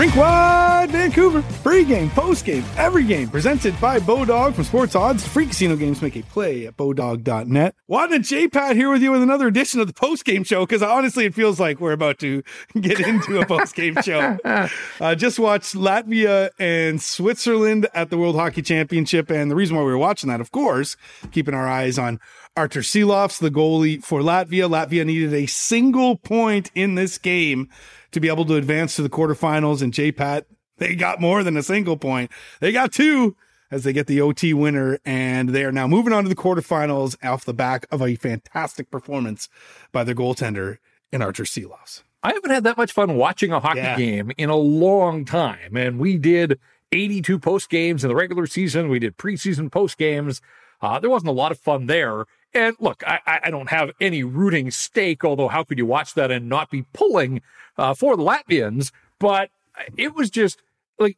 Rinkwide Vancouver, pregame, postgame, every game, presented by Bodog from Sports Odds. Free casino games make a play at bodog.net. Juan and J-Pat here with you with another edition of the postgame show because honestly, it feels like we're about to get into a postgame show. Uh, just watched Latvia and Switzerland at the World Hockey Championship, and the reason why we were watching that, of course, keeping our eyes on Artur Silovs, the goalie for Latvia. Latvia needed a single point in this game to be able to advance to the quarterfinals. And J-Pat, they got more than a single point. They got two as they get the OT winner. And they are now moving on to the quarterfinals off the back of a fantastic performance by their goaltender in Artur Silovs. I haven't had that much fun watching a hockey yeah. game in a long time. And we did 82 post games in the regular season. We did preseason post games. Uh, there wasn't a lot of fun there. And look, I, I don't have any rooting stake, although how could you watch that and not be pulling uh, for the Latvians? But it was just like,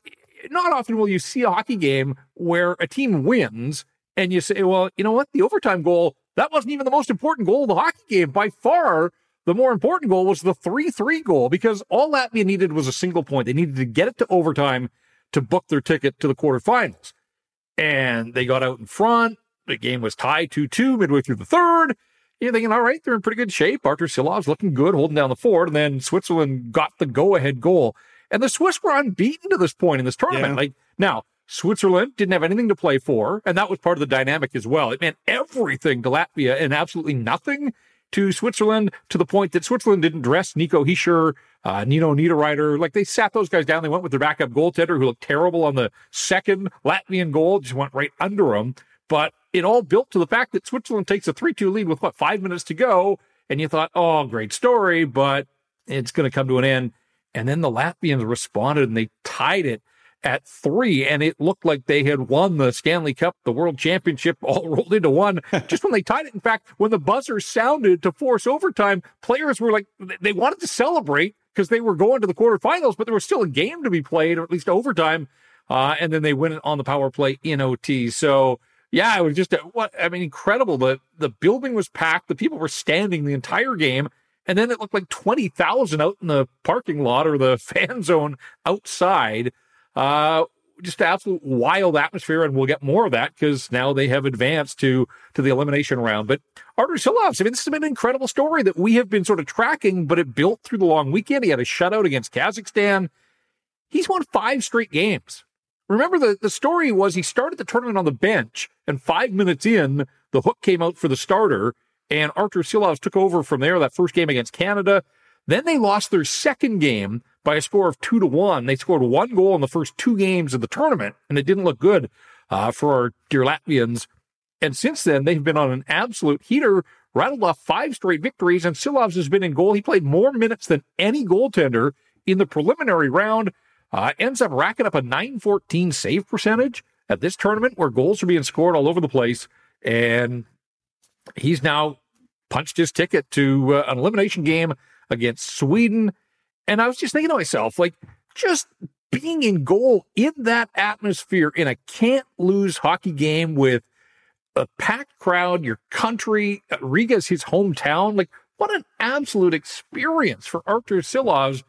not often will you see a hockey game where a team wins and you say, well, you know what? The overtime goal, that wasn't even the most important goal of the hockey game. By far, the more important goal was the 3 3 goal because all Latvia needed was a single point. They needed to get it to overtime to book their ticket to the quarterfinals. And they got out in front the game was tied 2 2 midway through the third. You're thinking, all right, they're in pretty good shape. Artur Silovs looking good, holding down the fort. And then Switzerland got the go ahead goal. And the Swiss were unbeaten to this point in this tournament. Yeah. Like now, Switzerland didn't have anything to play for, and that was part of the dynamic as well. It meant everything to Latvia and absolutely nothing to Switzerland to the point that Switzerland didn't dress Nico Hischier, uh, Nino Niederreiter. Like they sat those guys down. They went with their backup goaltender who looked terrible on the second Latvian goal, just went right under him. But it all built to the fact that Switzerland takes a 3 2 lead with what, five minutes to go. And you thought, oh, great story, but it's going to come to an end. And then the Latvians responded and they tied it at three. And it looked like they had won the Stanley Cup, the World Championship, all rolled into one just when they tied it. In fact, when the buzzer sounded to force overtime, players were like, they wanted to celebrate because they were going to the quarterfinals, but there was still a game to be played, or at least overtime. Uh, and then they win it on the power play in OT. So, yeah, it was just a, what I mean, incredible. The the building was packed. The people were standing the entire game, and then it looked like twenty thousand out in the parking lot or the fan zone outside. Uh, just absolute wild atmosphere, and we'll get more of that because now they have advanced to to the elimination round. But Artur Silovs, I mean, this has been an incredible story that we have been sort of tracking, but it built through the long weekend. He had a shutout against Kazakhstan. He's won five straight games. Remember the, the story was he started the tournament on the bench and five minutes in, the hook came out for the starter and Artur Silovs took over from there that first game against Canada. Then they lost their second game by a score of two to one. They scored one goal in the first two games of the tournament and it didn't look good uh, for our dear Latvians. And since then, they've been on an absolute heater, rattled off five straight victories, and Silovs has been in goal. He played more minutes than any goaltender in the preliminary round. Uh, ends up racking up a 914 save percentage at this tournament where goals are being scored all over the place. And he's now punched his ticket to uh, an elimination game against Sweden. And I was just thinking to myself, like, just being in goal in that atmosphere in a can't lose hockey game with a packed crowd, your country, Riga's his hometown. Like, what an absolute experience for Artur Silovs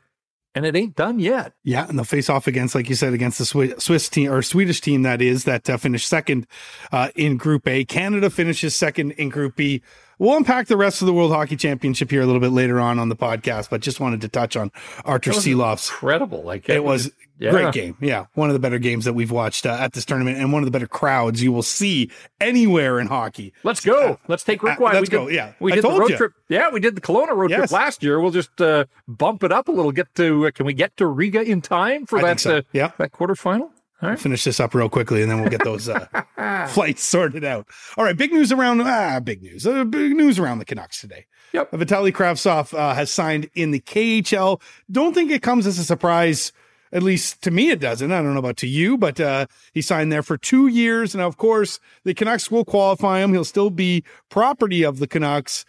and it ain't done yet. Yeah, and they'll face off against, like you said, against the Swiss team or Swedish team that is that uh, finished second uh, in Group A. Canada finishes second in Group B. We'll unpack the rest of the World Hockey Championship here a little bit later on on the podcast, but just wanted to touch on Artur Silovs. Incredible! Like it, it was yeah. great game. Yeah, one of the better games that we've watched uh, at this tournament, and one of the better crowds you will see anywhere in hockey. Let's go. Uh, let's take Rick. Uh, let's we go. Did, yeah, we did the road you. trip. Yeah, we did the Kelowna road yes. trip last year. We'll just uh, bump it up a little. Get to uh, can we get to Riga in time for I that? So. Uh, yeah, that quarterfinal. All right. Finish this up real quickly, and then we'll get those uh, flights sorted out. All right, big news around ah, big news, uh, big news around the Canucks today. Yep, Vitali Kravtsov uh, has signed in the KHL. Don't think it comes as a surprise. At least to me, it doesn't. I don't know about to you, but uh, he signed there for two years, and of course, the Canucks will qualify him. He'll still be property of the Canucks,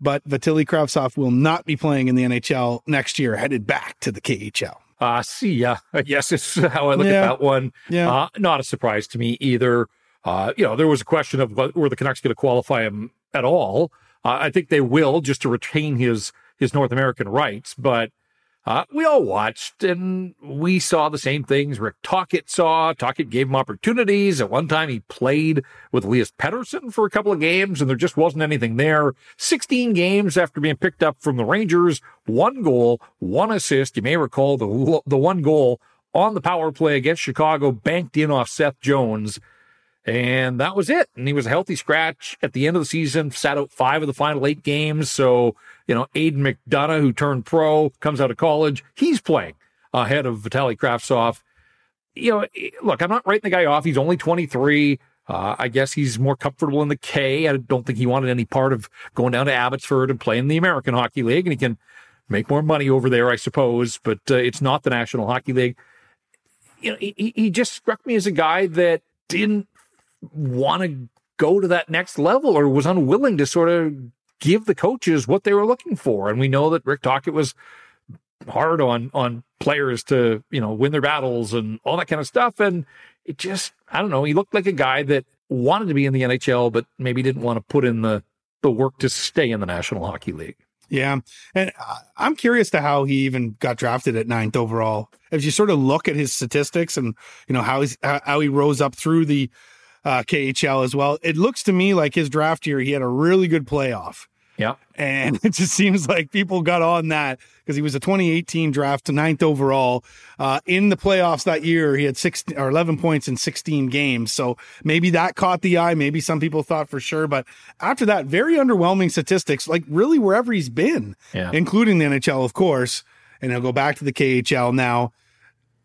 but Vitali Kravtsov will not be playing in the NHL next year, headed back to the KHL. Uh, see ya. Yes, it's how I look yeah. at that one. Yeah. Uh, not a surprise to me either. Uh, you know, there was a question of what, were the Canucks going to qualify him at all. Uh, I think they will just to retain his his North American rights, but uh, we all watched and we saw the same things Rick Tocchet saw. Tocchet gave him opportunities. At one time, he played with Elias Pettersson for a couple of games and there just wasn't anything there. 16 games after being picked up from the Rangers, one goal, one assist. You may recall the, the one goal on the power play against Chicago banked in off Seth Jones. And that was it. And he was a healthy scratch at the end of the season, sat out five of the final eight games. So, you know, Aidan McDonough, who turned pro, comes out of college, he's playing ahead of Vitali Kravtsov. You know, look, I'm not writing the guy off. He's only 23. Uh, I guess he's more comfortable in the K. I don't think he wanted any part of going down to Abbotsford and playing the American Hockey League. And he can make more money over there, I suppose, but uh, it's not the National Hockey League. You know, he, he just struck me as a guy that didn't want to go to that next level or was unwilling to sort of give the coaches what they were looking for. And we know that Rick Tocchet was hard on on players to, you know, win their battles and all that kind of stuff. And it just, I don't know, he looked like a guy that wanted to be in the NHL, but maybe didn't want to put in the the work to stay in the National Hockey League. Yeah. And I'm curious to how he even got drafted at ninth overall. As you sort of look at his statistics and, you know, how he's, how he rose up through the uh, KHL as well. It looks to me like his draft year, he had a really good playoff. Yeah. And it just seems like people got on that because he was a 2018 draft to ninth overall. Uh, in the playoffs that year, he had six or 11 points in 16 games. So maybe that caught the eye. Maybe some people thought for sure. But after that, very underwhelming statistics, like really wherever he's been, yeah. including the NHL, of course. And he'll go back to the KHL now.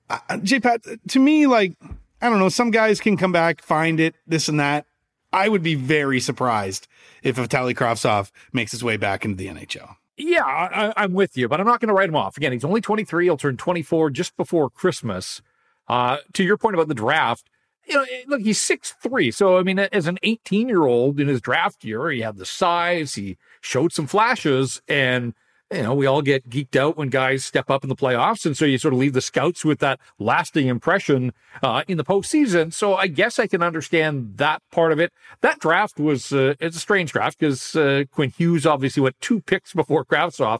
Uh, J Pat, to me, like, I don't know. Some guys can come back, find it, this and that. I would be very surprised if Vitali Kravtsov makes his way back into the NHL. Yeah, I, am with you, but I'm not going to write him off. Again, he's only 23. He'll turn 24 just before Christmas. Uh, to your point about the draft, you know, look, he's six three. So, I mean, as an 18 year old in his draft year, he had the size, he showed some flashes, and you know, we all get geeked out when guys step up in the playoffs. And so you sort of leave the scouts with that lasting impression uh, in the postseason. So I guess I can understand that part of it. That draft was, uh, it's a strange draft because uh, Quinn Hughes obviously went two picks before Kravtsov.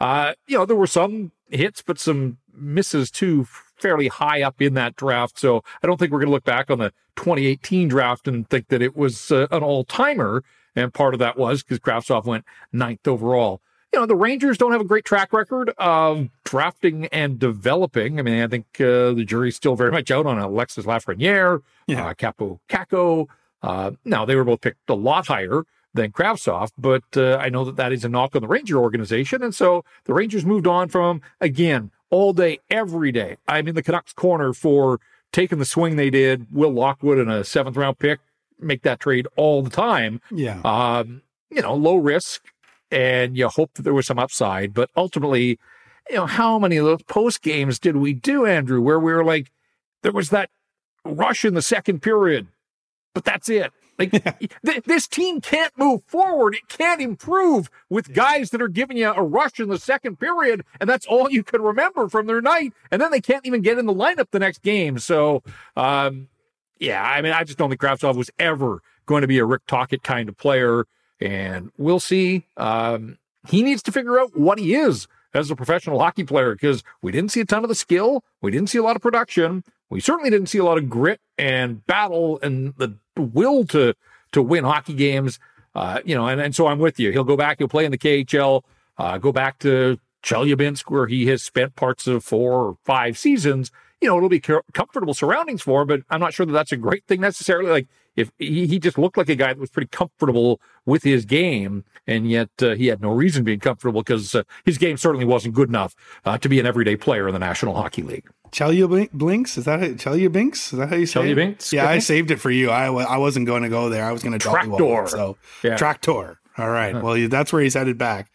Uh, you know, there were some hits, but some misses too, fairly high up in that draft. So I don't think we're going to look back on the 2018 draft and think that it was uh, an all timer. And part of that was because Kravtsov went ninth overall you know, the Rangers don't have a great track record of drafting and developing. I mean, I think uh, the jury's still very much out on Alexis Lafreniere, yeah. uh, Kaapo Kakko. Uh, now, they were both picked a lot higher than Kravtsov, but uh, I know that that is a knock on the Ranger organization. And so the Rangers moved on from, again, all day, every day. I'm in the Canucks corner for taking the swing they did. Will Lockwood and a seventh round pick make that trade all the time. Yeah. Um, you know, low risk, and you hope that there was some upside. But ultimately, you know, how many of those post games did we do, Andrew, where we were like, there was that rush in the second period, but that's it. Like th- this team can't move forward. It can't improve with guys that are giving you a rush in the second period, and that's all you can remember from their night. And then they can't even get in the lineup the next game. So, um, yeah, I mean, I just don't think Kravtsov was ever going to be a Rick Tocchet kind of player and we'll see. Um, he needs to figure out what he is as a professional hockey player because we didn't see a ton of the skill. We didn't see a lot of production. We certainly didn't see a lot of grit and battle and the will to to win hockey games. Uh, you know, and, and so I'm with you. He'll go back. He'll play in the KHL. Uh, go back to Chelyabinsk, where he has spent parts of four or five seasons. You know, it'll be comfortable surroundings for him, but I'm not sure that that's a great thing necessarily. Like if he, he just looked like a guy that was pretty comfortable with his game, and yet uh, he had no reason being comfortable because uh, his game certainly wasn't good enough uh, to be an everyday player in the National Hockey League. Chelyabinks? Is that Chelyabinks? Is that how you say Chelyabinks? it? Yeah, I saved it for you. I, I wasn't going to go there. I was going to drop Traktor. you So yeah. Traktor. All right. Well, that's where he's headed back.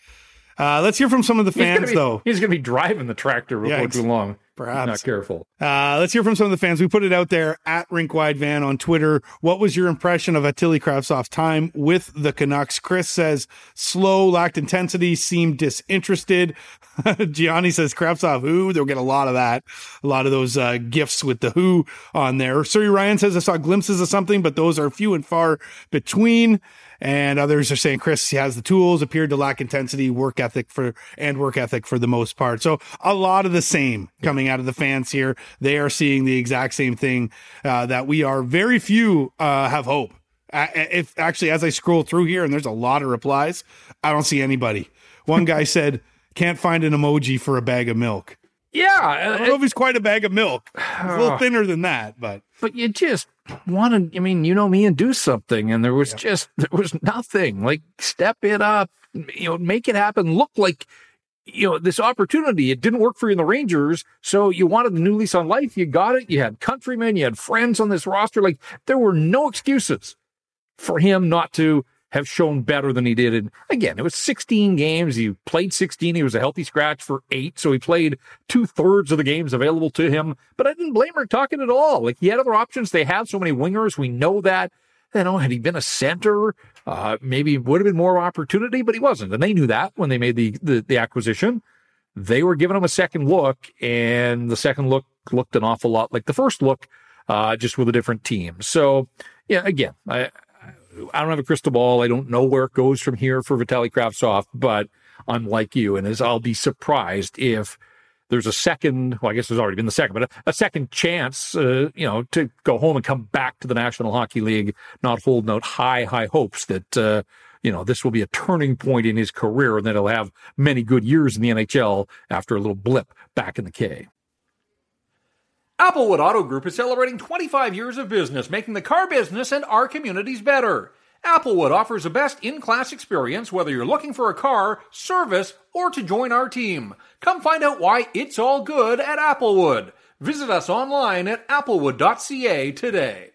Uh, let's hear from some of the fans, he's be, though. He's going to be driving the tractor before too long. Perhaps not careful. Uh, let's hear from some of the fans. We put it out there at Rink Wide Van on Twitter. What was your impression of Vitali Kravtsov's time with the Canucks? Chris says slow, lacked intensity, seemed disinterested. Gianni says Kravtsov who? They'll get a lot of that. A lot of those uh, gifts with the who on there. Siri Ryan says I saw glimpses of something, but those are few and far between. And others are saying Chris has the tools, appeared to lack intensity, work ethic for and work ethic for the most part. So a lot of the same coming out of the fans here. They are seeing the exact same thing uh, that we are. Very few uh, have hope. Uh, if actually, as I scroll through here, and there's a lot of replies, I don't see anybody. One guy said, "Can't find an emoji for a bag of milk." Yeah, I don't know if he's quite a bag of milk. He's a little thinner than that, but but you just want to. I mean, you know me, and do something, and there was yeah. just there was nothing. Like step it up, you know, make it happen. Look like you know this opportunity. It didn't work for you in the Rangers, so you wanted the new lease on life. You got it. You had countrymen, you had friends on this roster. Like there were no excuses for him not to have shown better than he did. And again, it was 16 games. He played 16. He was a healthy scratch for eight. So he played two thirds of the games available to him. But I didn't blame Tocchet at all. Like he had other options. They had so many wingers. We know that. You know, had he been a center, uh, maybe would have been more opportunity, but he wasn't. And they knew that when they made the, the, the acquisition. They were giving him a second look, and the second look looked an awful lot like the first look, uh, just with a different team. So, yeah, again, I, I don't have a crystal ball. I don't know where it goes from here for Vitali Kravtsov, but I'm like you, and as I'll be surprised if there's a second. Well, I guess there's already been the second, but a, a second chance, uh, you know, to go home and come back to the National Hockey League, not holding out high, high hopes that. Uh, you know, this will be a turning point in his career and that he'll have many good years in the NHL after a little blip back in the K. Applewood Auto Group is celebrating 25 years of business, making the car business and our communities better. Applewood offers the best in class experience whether you're looking for a car, service, or to join our team. Come find out why it's all good at Applewood. Visit us online at applewood.ca today.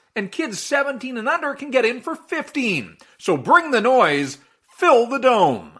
and kids 17 and under can get in for 15. So bring the noise, fill the dome.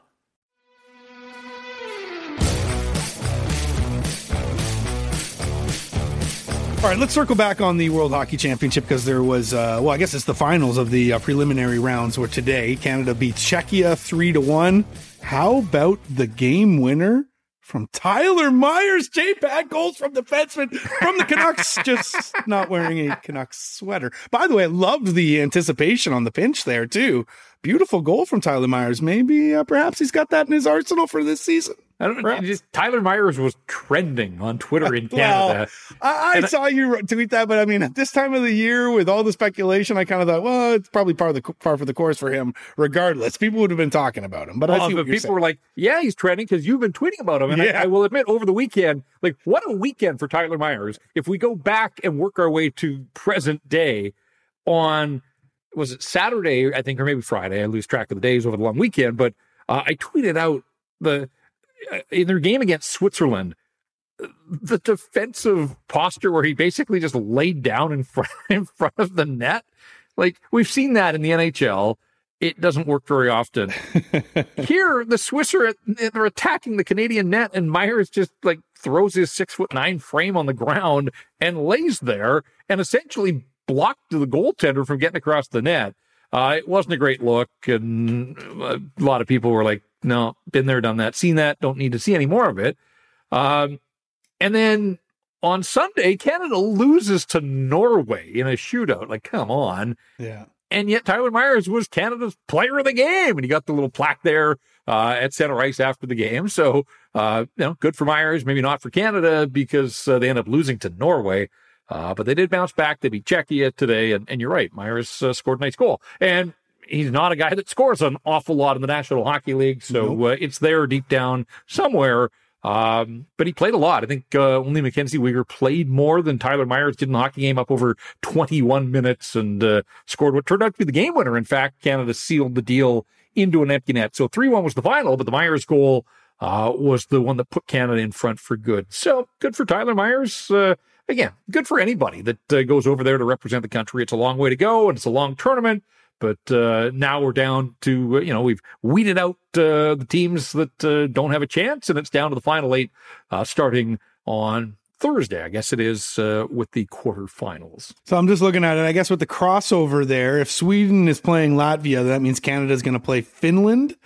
All right, let's circle back on the World Hockey Championship because there was, uh, well, I guess it's the finals of the uh, preliminary rounds where today Canada beats Czechia three to one. How about the game winner from Tyler Myers. J Pat goals from defenseman from the Canucks, just not wearing a Canucks sweater. By the way, I loved the anticipation on the pinch there too. Beautiful goal from Tyler Myers. Maybe uh, perhaps he's got that in his arsenal for this season. I don't know. Just, Tyler Myers was trending on Twitter in Canada. Well, I, I saw you tweet that, but I mean, at this time of the year with all the speculation, I kind of thought, well, it's probably part of the par for the course for him. Regardless, people would have been talking about him. But well, I see people saying. were like, "Yeah, he's trending because you've been tweeting about him." And yeah. I, I will admit, over the weekend, like what a weekend for Tyler Myers. If we go back and work our way to present day, on was it Saturday, I think, or maybe Friday. I lose track of the days over the long weekend, but uh, I tweeted out the in their game against Switzerland, the defensive posture where he basically just laid down in front in front of the net. Like we've seen that in the NHL. It doesn't work very often. Here, the Swiss are they're attacking the Canadian net, and Myers just like throws his six foot nine frame on the ground and lays there, and essentially blocked the goaltender from getting across the net. Uh, it wasn't a great look, and a lot of people were like, "No, been there, done that, seen that. Don't need to see any more of it." Um, and then on Sunday, Canada loses to Norway in a shootout. Like, come on, yeah. And yet Tyler Myers was Canada's player of the game, and he got the little plaque there uh, at center ice after the game. So, uh, you know, good for Myers, maybe not for Canada because uh, they end up losing to Norway. Uh, but they did bounce back. They beat Czechia today. And, and you're right. Myers uh, scored a nice goal. And he's not a guy that scores an awful lot in the National Hockey League. So nope. uh, it's there deep down somewhere. Um, but he played a lot. I think uh, only Mackenzie Weegar played more than Tyler Myers did in the hockey game, up over 21 minutes and uh, scored what turned out to be the game winner. In fact, Canada sealed the deal into an empty net. So 3 1 was the final, but the Myers goal uh, was the one that put Canada in front for good. So good for Tyler Myers. Uh, again, good for anybody that uh, goes over there to represent the country. It's a long way to go and it's a long tournament. But uh, now we're down to, uh, you know, we've weeded out uh, the teams that uh, don't have a chance, and it's down to the final eight uh, starting on Thursday, I guess it is, uh, with the quarterfinals. So I'm just looking at it. I guess with the crossover there, if Sweden is playing Latvia, that means Canada is going to play Finland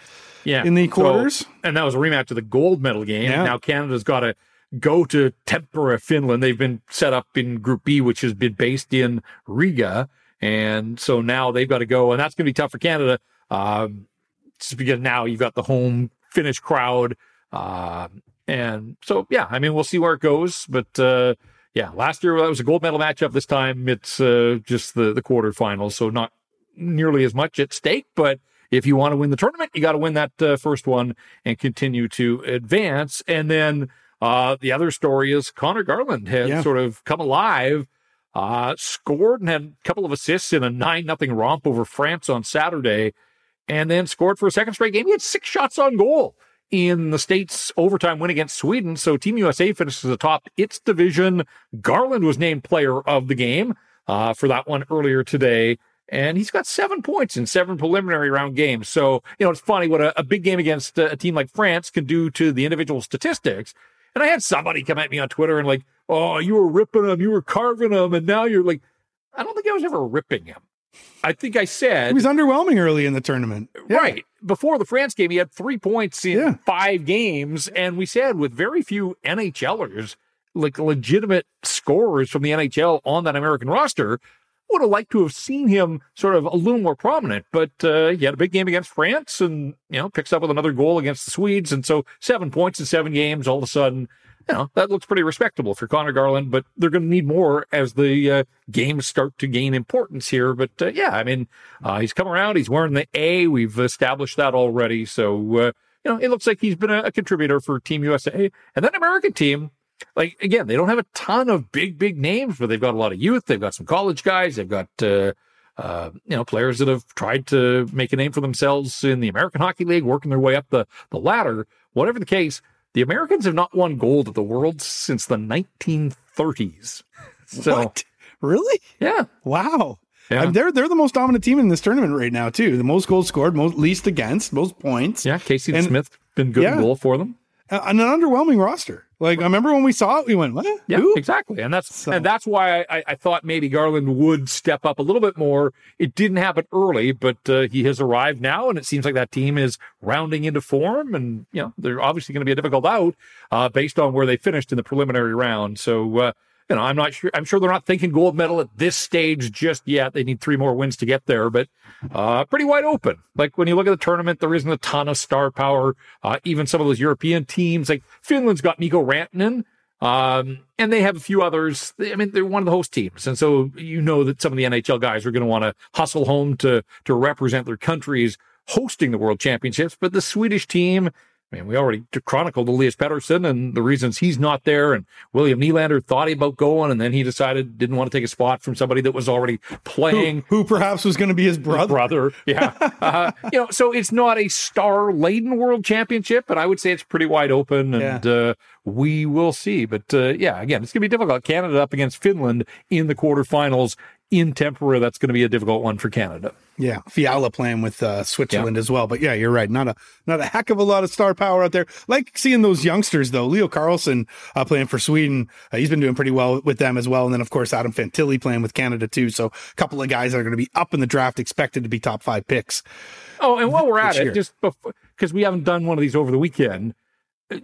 yeah. in the quarters. So, and that was a rematch of the gold medal game. Yeah. Now Canada's got to go to Tampere, Finland. They've been set up in Group B, which has been based in Riga. And so now they've got to go, and that's going to be tough for Canada. Um, just because now you've got the home Finnish crowd. Uh, and so, yeah, I mean, we'll see where it goes. But uh, yeah, last year that was a gold medal matchup. This time it's uh, just the, the quarterfinals. So not nearly as much at stake. But if you want to win the tournament, you got to win that uh, first one and continue to advance. And then uh, the other story is Conor Garland has yeah. sort of come alive uh, scored and had a couple of assists in a 9 nothing romp over France on Saturday, and then scored for a second straight game. He had six shots on goal in the state's overtime win against Sweden. So Team USA finishes atop its division. Garland was named player of the game uh, for that one earlier today. And he's got seven points in seven preliminary round games. So, you know, it's funny what a, a big game against a, a team like France can do to the individual statistics. And I had somebody come at me on Twitter and like, oh, you were ripping him, you were carving him, and now you're like, I don't think I was ever ripping him. I think I said he was underwhelming early in the tournament. Yeah. Right. Before the France game, he had three points in yeah. five games. And we said with very few NHLers, like legitimate scorers from the NHL on that American roster, would have liked to have seen him sort of a little more prominent, but uh, he had a big game against France and, you know, picks up with another goal against the Swedes. And so seven points in seven games, all of a sudden, you know, that looks pretty respectable for Conor Garland, but they're going to need more as the uh, games start to gain importance here. But uh, yeah, I mean, uh, he's come around. He's wearing the A. We've established that already. So, uh, you know, it looks like he's been a, a contributor for Team USA. And then American team, like again, they don't have a ton of big, big names, but they've got a lot of youth. They've got some college guys. They've got uh, uh, you know players that have tried to make a name for themselves in the American Hockey League, working their way up the the ladder. Whatever the case, the Americans have not won gold at the World since the 1930s. So, what? Really? Yeah. Wow. Yeah. they're they're the most dominant team in this tournament right now too. The most goals scored, most least against, most points. Yeah, Casey and, Smith been good yeah, goal for them. And an underwhelming roster. Like I remember when we saw it, we went, "What? Yeah, Who? exactly." And that's so. and that's why I, I thought maybe Garland would step up a little bit more. It didn't happen early, but uh, he has arrived now, and it seems like that team is rounding into form. And you know, they're obviously going to be a difficult out uh, based on where they finished in the preliminary round. So uh, you know, I'm not sure. I'm sure they're not thinking gold medal at this stage just yet. They need three more wins to get there, but uh, pretty wide open. Like when you look at the tournament, there isn't a ton of star power. Uh, even some of those European teams, like Finland's got Mikko Rantanen, um, and they have a few others. I mean, they're one of the host teams, and so you know that some of the NHL guys are going to want to hustle home to to represent their countries hosting the World Championships. But the Swedish team mean, we already chronicled Elias Pettersson and the reasons he's not there. And William Nylander thought about going, and then he decided didn't want to take a spot from somebody that was already playing, who, who perhaps was going to be his brother. brother, yeah. uh, you know, so it's not a star-laden World Championship, but I would say it's pretty wide open, and yeah. uh, we will see. But uh, yeah, again, it's going to be difficult. Canada up against Finland in the quarterfinals in Tampere. That's going to be a difficult one for Canada. Yeah, Fiala playing with uh, Switzerland yeah. as well. But yeah, you're right. Not a not a heck of a lot of star power out there. Like seeing those youngsters though. Leo Carlsson uh, playing for Sweden. Uh, he's been doing pretty well with them as well. And then of course Adam Fantilli playing with Canada too. So a couple of guys that are going to be up in the draft, expected to be top five picks. Oh, and while we're at year. it, just because we haven't done one of these over the weekend,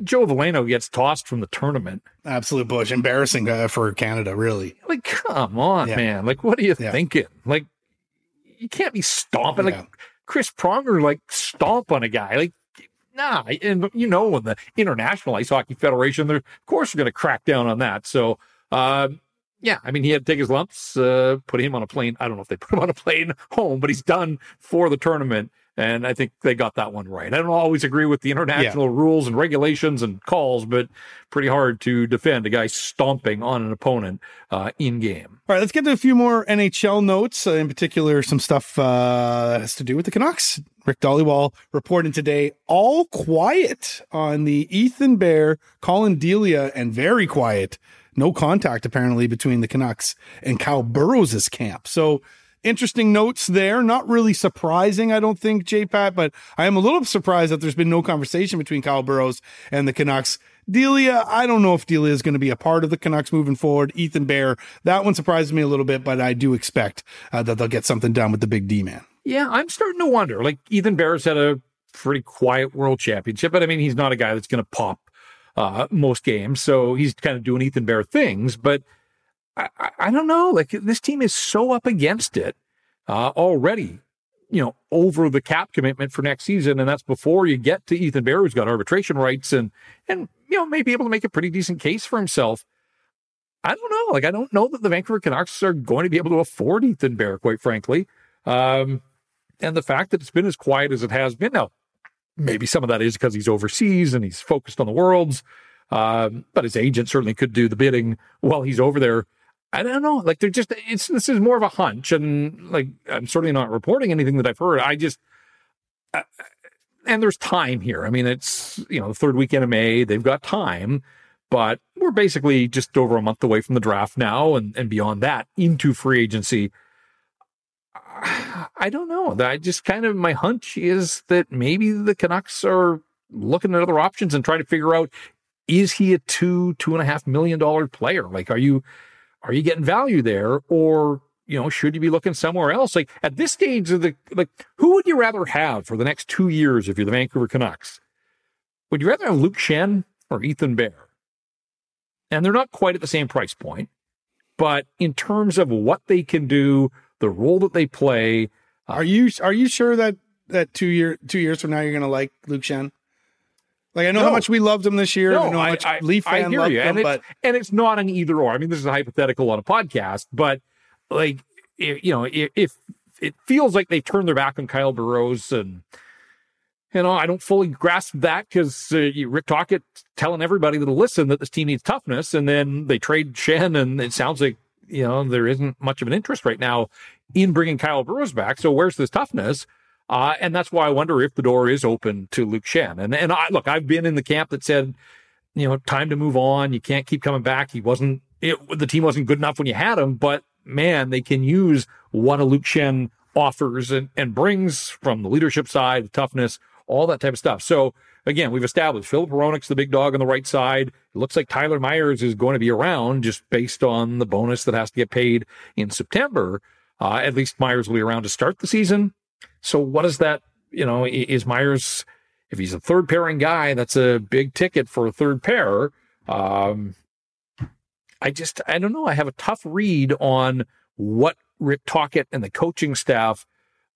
Joe Veleno gets tossed from the tournament. Absolute bush, embarrassing uh, for Canada, really. Like, come on, yeah. man! Like, what are you yeah. thinking? Like, you can't be stomping yeah. like Chris Pronger, like stomp on a guy. Like, nah. And you know, when the International Ice Hockey Federation, they're of course going to crack down on that. So, uh, yeah, I mean, he had to take his lumps, uh, put him on a plane. I don't know if they put him on a plane home, but he's done for the tournament. And I think they got that one right. I don't always agree with the international yeah. rules and regulations and calls, but pretty hard to defend a guy stomping on an opponent uh, in game. All right, let's get to a few more NHL notes, uh, in particular, some stuff uh, that has to do with the Canucks. Rick Dhaliwal reporting today, all quiet on the Ethan Bear, Collin Delia, and very quiet. No contact apparently between the Canucks and Kyle Burroughs' camp. So interesting notes there. Not really surprising, I don't think, J Pat, but I am a little surprised that there's been no conversation between Kyle Burroughs and the Canucks. Delia, I don't know if Delia is going to be a part of the Canucks moving forward. Ethan Bear, that one surprised me a little bit, but I do expect uh, that they'll get something done with the big D man. Yeah, I'm starting to wonder. Like Ethan Bear's had a pretty quiet world championship, but I mean, he's not a guy that's going to pop uh, most games. So he's kind of doing Ethan Bear things, but I, I, don't know. Like this team is so up against it uh, already, you know, over the cap commitment for next season, and that's before you get to Ethan Bear, who's got arbitration rights and and you know may be able to make a pretty decent case for himself. I don't know. Like I don't know that the Vancouver Canucks are going to be able to afford Ethan Bear, quite frankly. Um, and the fact that it's been as quiet as it has been now, maybe some of that is because he's overseas and he's focused on the worlds. Um, but his agent certainly could do the bidding while he's over there. I don't know. Like they're just it's this is more of a hunch, and like I'm certainly not reporting anything that I've heard. I just uh, and there's time here. I mean, it's you know the third weekend of May. They've got time, but we're basically just over a month away from the draft now, and and beyond that into free agency. I don't know. I just kind of my hunch is that maybe the Canucks are looking at other options and trying to figure out is he a two two and a half million dollar player? Like, are you are you getting value there? Or you know should you be looking somewhere else? Like at this stage of the like who would you rather have for the next two years if you're the vancouver canucks? Would you rather have luke schenn or ethan bear? And they're not quite at the same price point but in terms of what they can do the role that they play uh, are you are you sure that that two year two years from now you're going to like luke schenn like I know no. how much we loved him this year. No, I know how much I, Leaf fan I hear loved you. him, and but and it's not an either or. I mean, this is a hypothetical on a podcast, but like if, you know, if, if it feels like they turned their back on Kyle Burroughs, and you know, I don't fully grasp that because uh, Rick Tocchet telling everybody that'll listen that this team needs toughness, and then they trade Schenn, and it sounds like you know there isn't much of an interest right now in bringing Kyle Burroughs back. So where's this toughness? Uh, and that's why I wonder if the door is open to Luke Schenn. And and I look, I've been in the camp that said, you know, time to move on. You can't keep coming back. He wasn't. It, the team wasn't good enough when you had him, but man, they can use what a Luke Schenn offers and, and brings from the leadership side, the toughness, all that type of stuff. So again, we've established Filip Hronek's the big dog on the right side. It looks like Tyler Myers is going to be around just based on the bonus that has to get paid in September. Uh, at least Myers will be around to start the season. So what is that? You know, is Myers, if he's a third pairing guy, that's a big ticket for a third pair. Um, I just, I don't know. I have a tough read on what Rick Tocchet and the coaching staff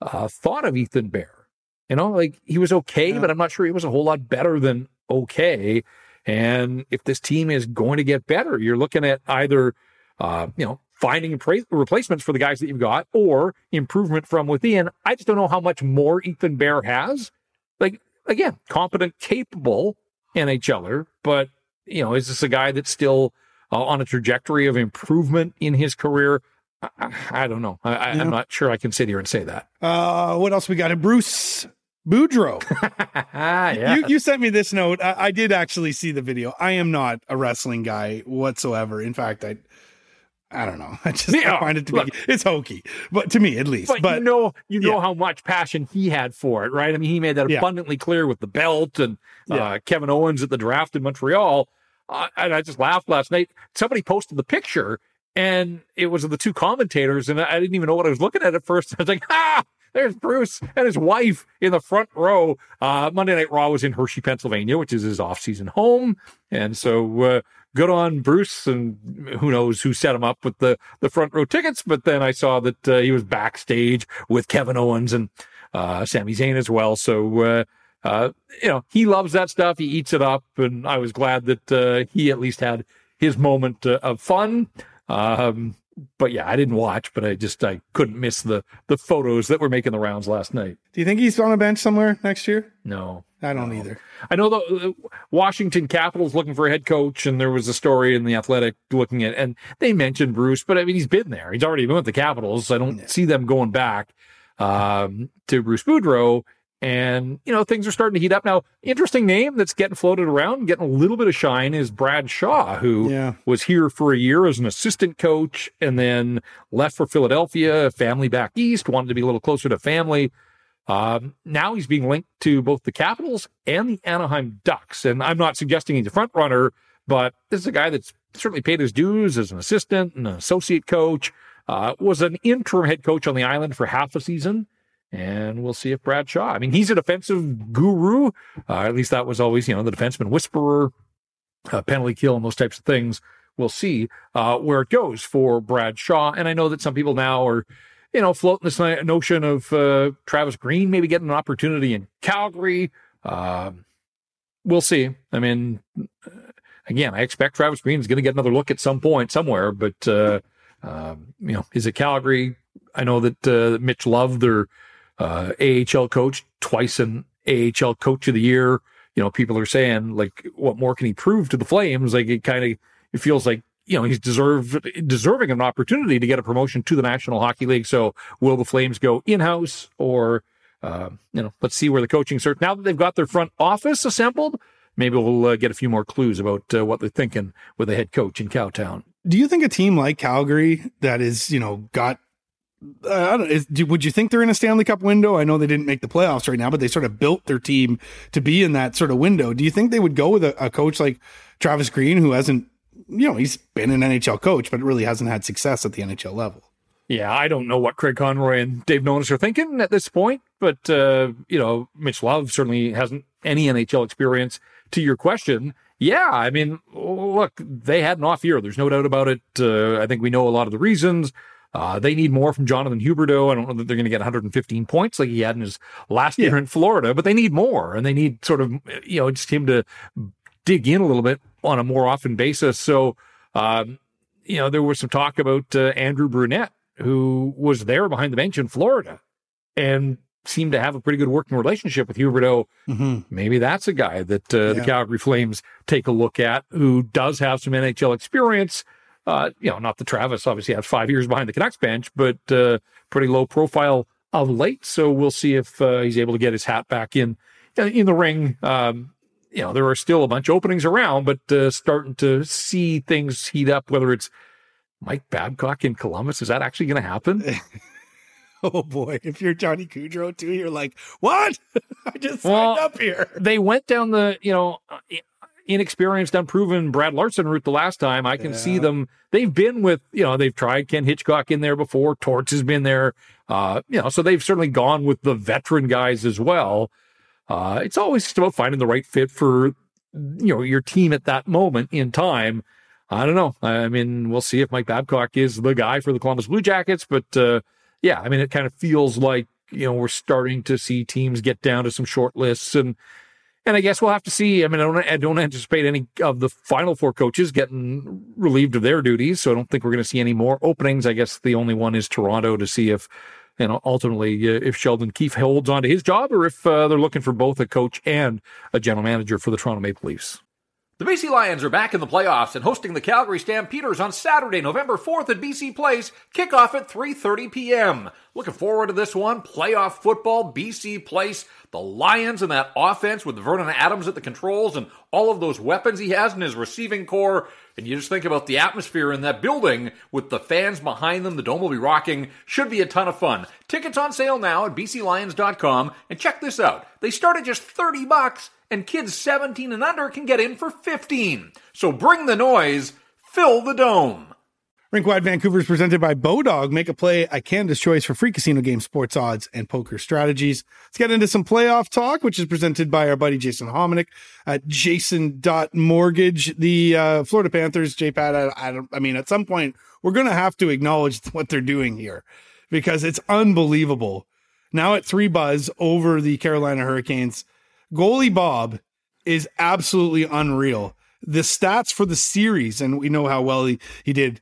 uh, thought of Ethan Bear. You know, like he was okay, yeah. but I'm not sure he was a whole lot better than okay. And if this team is going to get better, you're looking at either, uh, you know, finding replacements for the guys that you've got or improvement from within. I just don't know how much more Ethan Bear has. Like, again, competent, capable NHLer, but, you know, is this a guy that's still uh, on a trajectory of improvement in his career? I, I don't know. I, am not sure I can sit here and say that. Uh, what else we got? Bruce Boudreau. yeah. you, you sent me this note. I, I, did actually see the video. I am not a wrestling guy whatsoever. In fact, I I don't know. I just yeah, find it to look, be it's hokey, but to me at least. But, but you know, you know yeah. how much passion he had for it, right? I mean, he made that abundantly yeah. clear with the belt and uh, Kevin Owens at the draft in Montreal. Uh, and I just laughed last night. Somebody posted the picture, and it was of the two commentators, and I didn't even know what I was looking at at first. I was like, ah, there's Bruce and his wife in the front row. Uh, Monday Night Raw was in Hershey, Pennsylvania, which is his off-season home, and so uh, good on Bruce, and who knows who set him up with the the front row tickets. But then I saw that uh, he was backstage with Kevin Owens and uh, Sami Zayn as well. So. Uh, uh, you know, he loves that stuff. He eats it up, and I was glad that uh, he at least had his moment of fun. Um, but yeah, I didn't watch, but I just I couldn't miss the the photos that were making the rounds last night. Do you think he's on a bench somewhere next year? No, I don't no. either. I know the Washington Capitals looking for a head coach, and there was a story in the Athletic looking at, and they mentioned Bruce, but I mean he's been there. He's already been with the Capitals. So I don't yeah. see them going back um, to Bruce Boudreau. And, you know, things are starting to heat up. Now, interesting name that's getting floated around, getting a little bit of shine is Brad Shaw, who yeah. was here for a year as an assistant coach and then left for Philadelphia, family back east, wanted to be a little closer to family. Um, now he's being linked to both the Capitals and the Anaheim Ducks. And I'm not suggesting he's a front runner, but this is a guy that's certainly paid his dues as an assistant and an associate coach, uh, was an interim head coach on the island for half a season and we'll see if Brad Shaw. I mean, he's a defensive guru. Uh, at least that was always, you know, the defenseman whisperer, uh, penalty kill, and those types of things. We'll see uh, where it goes for Brad Shaw. And I know that some people now are, you know, floating this notion of uh, Travis Green maybe getting an opportunity in Calgary. Um, we'll see. I mean, again, I expect Travis Green is going to get another look at some point somewhere, but uh, um, you know, is it Calgary? I know that uh, Mitch Love, their uh, AHL coach, twice an AHL coach of the year. You know, people are saying like, what more can he prove to the Flames? Like it kind of, it feels like, you know, he's deserved, deserving of an opportunity to get a promotion to the National Hockey League. So will the Flames go in-house or, uh, you know, let's see where the coaching search, now that they've got their front office assembled, maybe we'll uh, get a few more clues about uh, what they're thinking with the head coach in Cowtown. Do you think a team like Calgary that is, you know, got uh, is, would you think they're in a Stanley Cup window? I know they didn't make the playoffs right now, but they sort of built their team to be in that sort of window. Do you think they would go with a, a coach like Travis Green, who hasn't, you know, he's been an NHL coach, but really hasn't had success at the NHL level? Yeah, I don't know what Craig Conroy and Dave Nonis are thinking at this point, but uh, you know, Mitch Love certainly hasn't any NHL experience. To your question, yeah, I mean, look, they had an off year. There's no doubt about it. Uh, I think we know a lot of the reasons. Uh, they need more from Jonathan Huberdeau. I don't know that they're going to get 115 points like he had in his last yeah. year in Florida, but they need more, and they need sort of you know just him to dig in a little bit on a more often basis. So, um, you know, there was some talk about uh, Andrew Brunette, who was there behind the bench in Florida, and seemed to have a pretty good working relationship with Huberdeau. Mm-hmm. Maybe that's a guy that uh, yeah. the Calgary Flames take a look at, who does have some NHL experience uh, you know, not the Travis obviously has five years behind the Canucks bench, but uh, pretty low profile of late. So we'll see if uh, he's able to get his hat back in in the ring. Um, you know, there are still a bunch of openings around, but uh, starting to see things heat up. Whether it's Mike Babcock in Columbus, is that actually going to happen? oh boy, if you're Johnny Gaudreau too, you're like, what? I just signed up here. They went down the, you know, inexperienced, unproven Brad Larsen route the last time. I can yeah. see them. They've been with, you know, they've tried Ken Hitchcock in there before. Torts has been there. Uh, you know, so they've certainly gone with the veteran guys as well. Uh, it's always just about finding the right fit for, you know, your team at that moment in time. I don't know. I mean, we'll see if Mike Babcock is the guy for the Columbus Blue Jackets, but, uh, yeah, I mean, it kind of feels like, you know, we're starting to see teams get down to some short lists and, and I guess we'll have to see. I mean, I don't, I don't anticipate any of the final four coaches getting relieved of their duties. So I don't think we're going to see any more openings. I guess the only one is Toronto to see if, you know, ultimately uh, if Sheldon Keefe holds on to his job or if uh, they're looking for both a coach and a general manager for the Toronto Maple Leafs. The BC Lions are back in the playoffs and hosting the Calgary Stampeders on Saturday, November 4th at BC Place. Kickoff at 3:30 p.m. Looking forward to this one. Playoff football, BC Place. The Lions and that offense with Vernon Adams at the controls and all of those weapons he has in his receiving corps. And you just think about the atmosphere in that building with the fans behind them. The dome will be rocking. Should be a ton of fun. Tickets on sale now at bclions.com. And check this out. They start at just 30 bucks and kids 17 and under can get in for 15. So bring the noise, fill the dome. Rinkwide Vancouver is presented by Bodog. Make a play at Canada's choice for free casino game sports odds and poker strategies. Let's get into some playoff talk, which is presented by our buddy Jason Hominick at jason.mortgage. The uh, Florida Panthers, J-Pat, I, I, I mean, at some point, we're going to have to acknowledge what they're doing here because it's unbelievable. Now at three buzz over the Carolina Hurricanes goalie Bob is absolutely unreal. The stats for the series, and we know how well he, he did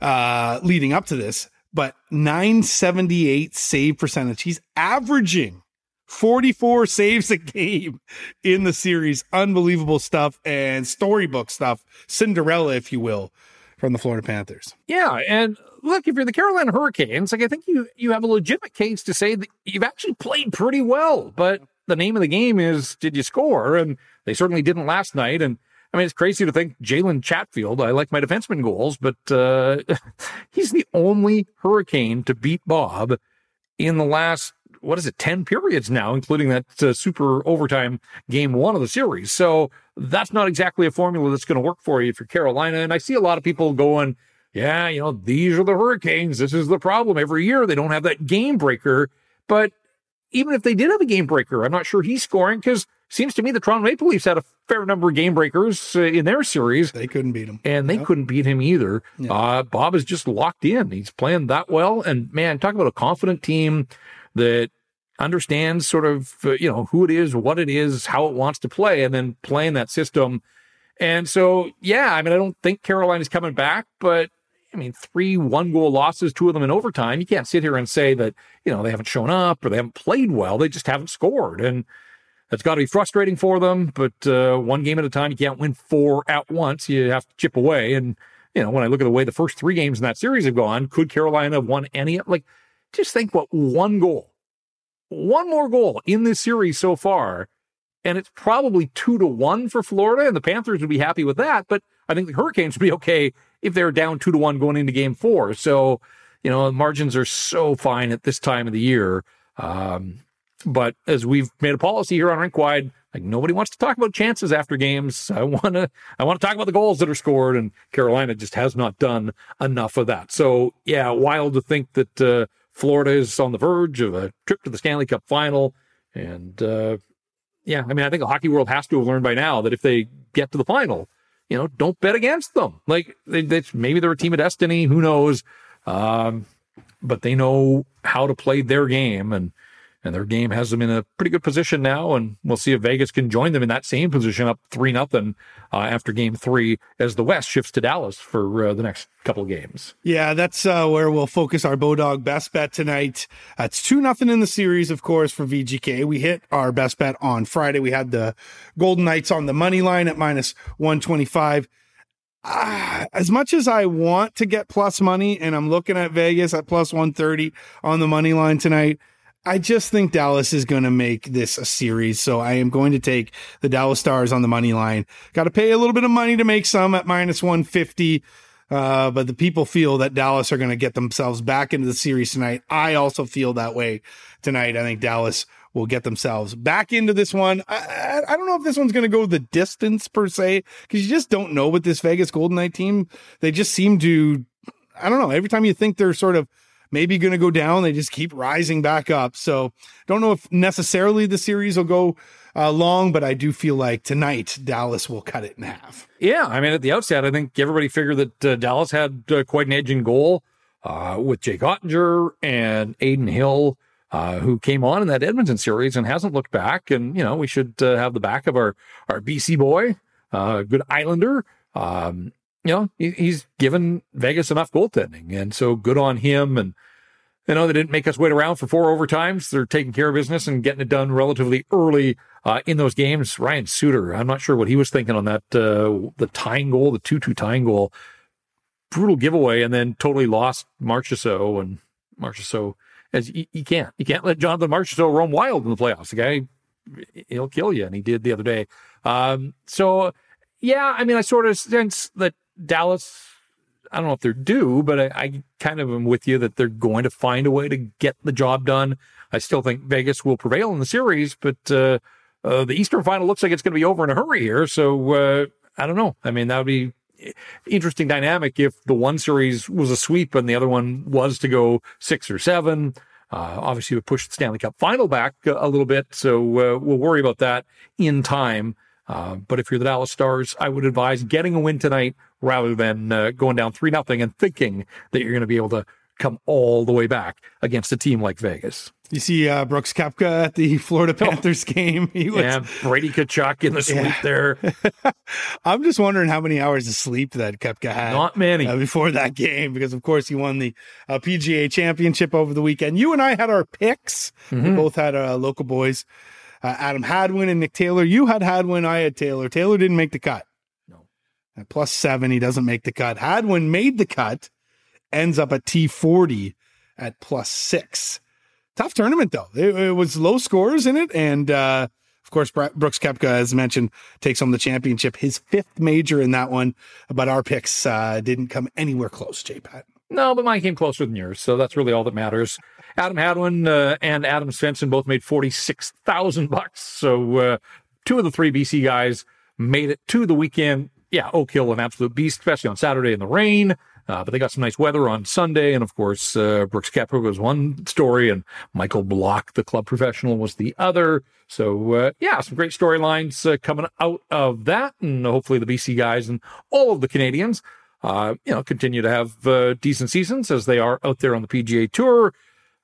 uh, leading up to this, but 978 save percentage. He's averaging 44 saves a game in the series. Unbelievable stuff and storybook stuff, Cinderella, if you will, from the Florida Panthers. Yeah, and look, if you're the Carolina Hurricanes, like I think you you have a legitimate case to say that you've actually played pretty well, but the name of the game is did you score? And they certainly didn't last night. And I mean, it's crazy to think Jalen Chatfield. I like my defenseman goals, but uh, he's the only Hurricane to beat Bob in the last what is it, 10 periods now, including that uh, super overtime game one of the series. So that's not exactly a formula that's going to work for you for Carolina. And I see a lot of people going, yeah, you know, these are the Hurricanes. This is the problem. Every year they don't have that game breaker. But even if they did have a game breaker, I'm not sure he's scoring because seems to me the Toronto Maple Leafs had a fair number of game breakers uh, in their series. They couldn't beat him. And they yep. couldn't beat him either. Yep. Uh, Bob is just locked in. He's playing that well. And man, talk about a confident team that understands sort of, uh, you know, who it is, what it is, how it wants to play, and then playing that system. And so, yeah, I mean, I don't think Carolina's coming back, but I mean, three one goal losses, two of them in overtime. You can't sit here and say that, you know, they haven't shown up or they haven't played well. They just haven't scored. And that's got to be frustrating for them. But uh, one game at a time, you can't win four at once. You have to chip away. And, you know, when I look at the way the first three games in that series have gone, could Carolina have won any? Like, just think what one goal one more goal in this series so far, and it's probably two to one for Florida, and the Panthers would be happy with that. But I think the Hurricanes would be okay if they're down two to one going into game four. So, you know, margins are so fine at this time of the year. Um, but as we've made a policy here on Rink Wide, like nobody wants to talk about chances after games. I want to, I want to talk about the goals that are scored, and Carolina just has not done enough of that. So yeah, wild to think that uh, Florida is on the verge of a trip to the Stanley Cup final. And uh, yeah, I mean, I think the hockey world has to have learned by now that if they get to the final, you know, don't bet against them. Like they, they, maybe they're a team of destiny, who knows? Um, but they know how to play their game, and and their game has them in a pretty good position now. And we'll see if Vegas can join them in that same position, up three nothing uh, after Game Three, as the West shifts to Dallas for uh, the next couple of games. Yeah, that's uh, where we'll focus our Bodog best bet tonight. it's two nothing in the series, of course, for VGK. We hit our best bet on Friday. We had the Golden Knights on the money line at minus one twenty five. Uh, as much as I want to get plus money, and I'm looking at Vegas at plus 130 on the money line tonight, I just think Dallas is going to make this a series. So I am going to take the Dallas Stars on the money line. Got to pay a little bit of money to make some at minus 150. Uh, but the people feel that Dallas are going to get themselves back into the series tonight. I also feel that way tonight. I think Dallas will get themselves back into this one. I, I, I don't know if this one's going to go the distance per se, because you just don't know with this Vegas Golden Knight team. They just seem to, I don't know, every time you think they're sort of maybe going to go down. They just keep rising back up. So don't know if necessarily the series will go uh, long, but I do feel like tonight Dallas will cut it in half. Yeah, I mean at the outset, I think everybody figured that uh, Dallas had uh, quite an edge in goal uh, with Jake Oettinger and Adin Hill. Uh, who came on in that Edmonton series and hasn't looked back? And you know, we should uh, have the back of our our BC boy, good Islander, um, you know, he's given Vegas enough goaltending. And so good on him. And, you know, they didn't make us wait around for four overtimes. They're taking care of business and getting it done relatively early uh, in those games. Ryan Suter, I'm not sure what he was thinking on that, uh, the tying goal, the 2 2 tying goal. Brutal giveaway and then totally lost Marchessault and Marchessault. As you, you can't, you can't let Jonathan Marchessault roam wild in the playoffs. The guy, he'll kill you. And he did the other day. Um, so, yeah, I mean, I sort of sense that Dallas, I don't know if they're due, but I, I, kind of am with you that they're going to find a way to get the job done. I still think Vegas will prevail in the series, but uh, uh, the Eastern final looks like it's going to be over in a hurry here. So uh, I don't know. I mean, that would be interesting dynamic if the one series was a sweep and the other one was to go six or seven. Uh, obviously, would push the Stanley Cup final back a, a little bit. So uh, we'll worry about that in time. Uh, but if you're the Dallas Stars, I would advise getting a win tonight rather than uh, going down three nothing and thinking that you're going to be able to come all the way back against a team like Vegas. You see uh, Brooks Koepka at the Florida Panthers oh. game. He was, yeah, Brady Tkachuk in the suite yeah. there. I'm just wondering how many hours of sleep that Koepka had. Not many. Uh, before that game, because of course he won the uh, PGA championship over the weekend. You and I had our picks. Mm-hmm. We both had uh, local boys. Uh, Adam Hadwin and Nick Taylor. You had Hadwin, I had Taylor. Taylor didn't make the cut. At plus seven, he doesn't make the cut. Hadwin made the cut, ends up at T40 at plus six tough tournament though. It, it, was low scores in it, and uh, of course Brooks Koepka, as mentioned, takes home the championship, his fifth major in that one. But our picks uh, didn't come anywhere close. J-Pat. No, but mine came closer than yours, so that's really all that matters. Adam Hadwin uh, and Adam Svensson both made forty six thousand bucks. So uh, two of the three BC guys made it to the weekend. Yeah, Oak Hill, an absolute beast, especially on Saturday in the rain. Uh, but they got some nice weather on Sunday. And of course, uh, Brooks Koepka was one story and Michael Block, the club professional, was the other. So, uh, yeah, some great storylines uh, coming out of that. And hopefully the BC guys and all of the Canadians, uh, you know, continue to have uh, decent seasons as they are out there on the PGA Tour.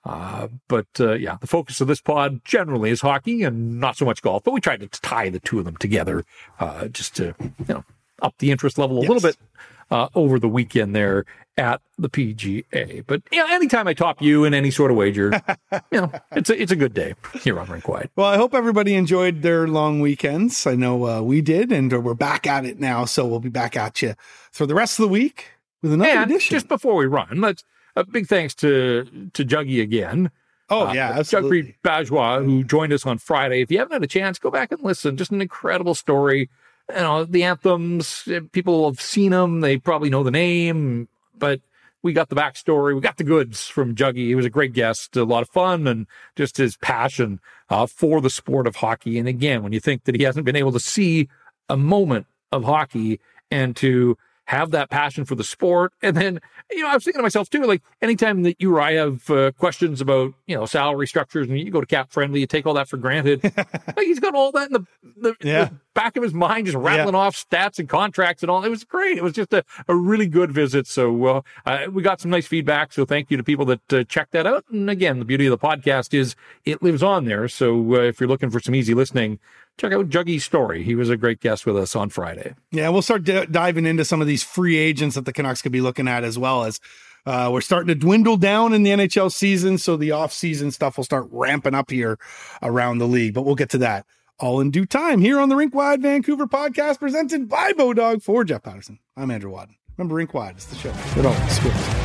but yeah, the focus of this pod generally is hockey and not so much golf. But we tried to tie the two of them together just to, you know, up the interest level a yes. little bit uh, over the weekend there at the PGA. But you know, anytime I top you in any sort of wager, you know, it's a it's a good day here on Rink Wide. Well, I hope everybody enjoyed their long weekends. I know uh, we did, and we're back at it now. So we'll be back at you for the rest of the week with another and edition. Just before we run, let's a big thanks to to Juggy again. Oh uh, yeah, absolutely. Jugpreet Bajwa, who joined us on Friday. If you haven't had a chance, go back and listen. Just an incredible story you know, the anthems, people have seen them. They probably know the name, but we got the backstory. We got the goods from Juggy. He was a great guest, a lot of fun, and just his passion uh, for the sport of hockey. And again, when you think that he hasn't been able to see a moment of hockey and to have that passion for the sport. And then, you know, I was thinking to myself too, like anytime that you or I have uh, questions about, you know, salary structures and you go to CapFriendly, you take all that for granted. like he's got all that in the, the, yeah. the back of his mind, just rattling yeah. off stats and contracts and all. It was great. It was just a, a really good visit. So uh, uh, we got some nice feedback. So thank you to people that uh, checked that out. And again, the beauty of the podcast is it lives on there. So uh, if you're looking for some easy listening, check out Juggy's story. He was a great guest with us on Friday. Yeah, we'll start d- diving into some of these free agents that the Canucks could be looking at as well as uh, we're starting to dwindle down in the NHL season. So the off-season stuff will start ramping up here around the league, but we'll get to that all in due time here on the Rink Wide Vancouver podcast presented by Bodog for Jeff Patterson. I'm Andrew Wadden. Remember Rink Wide, it's the show. It.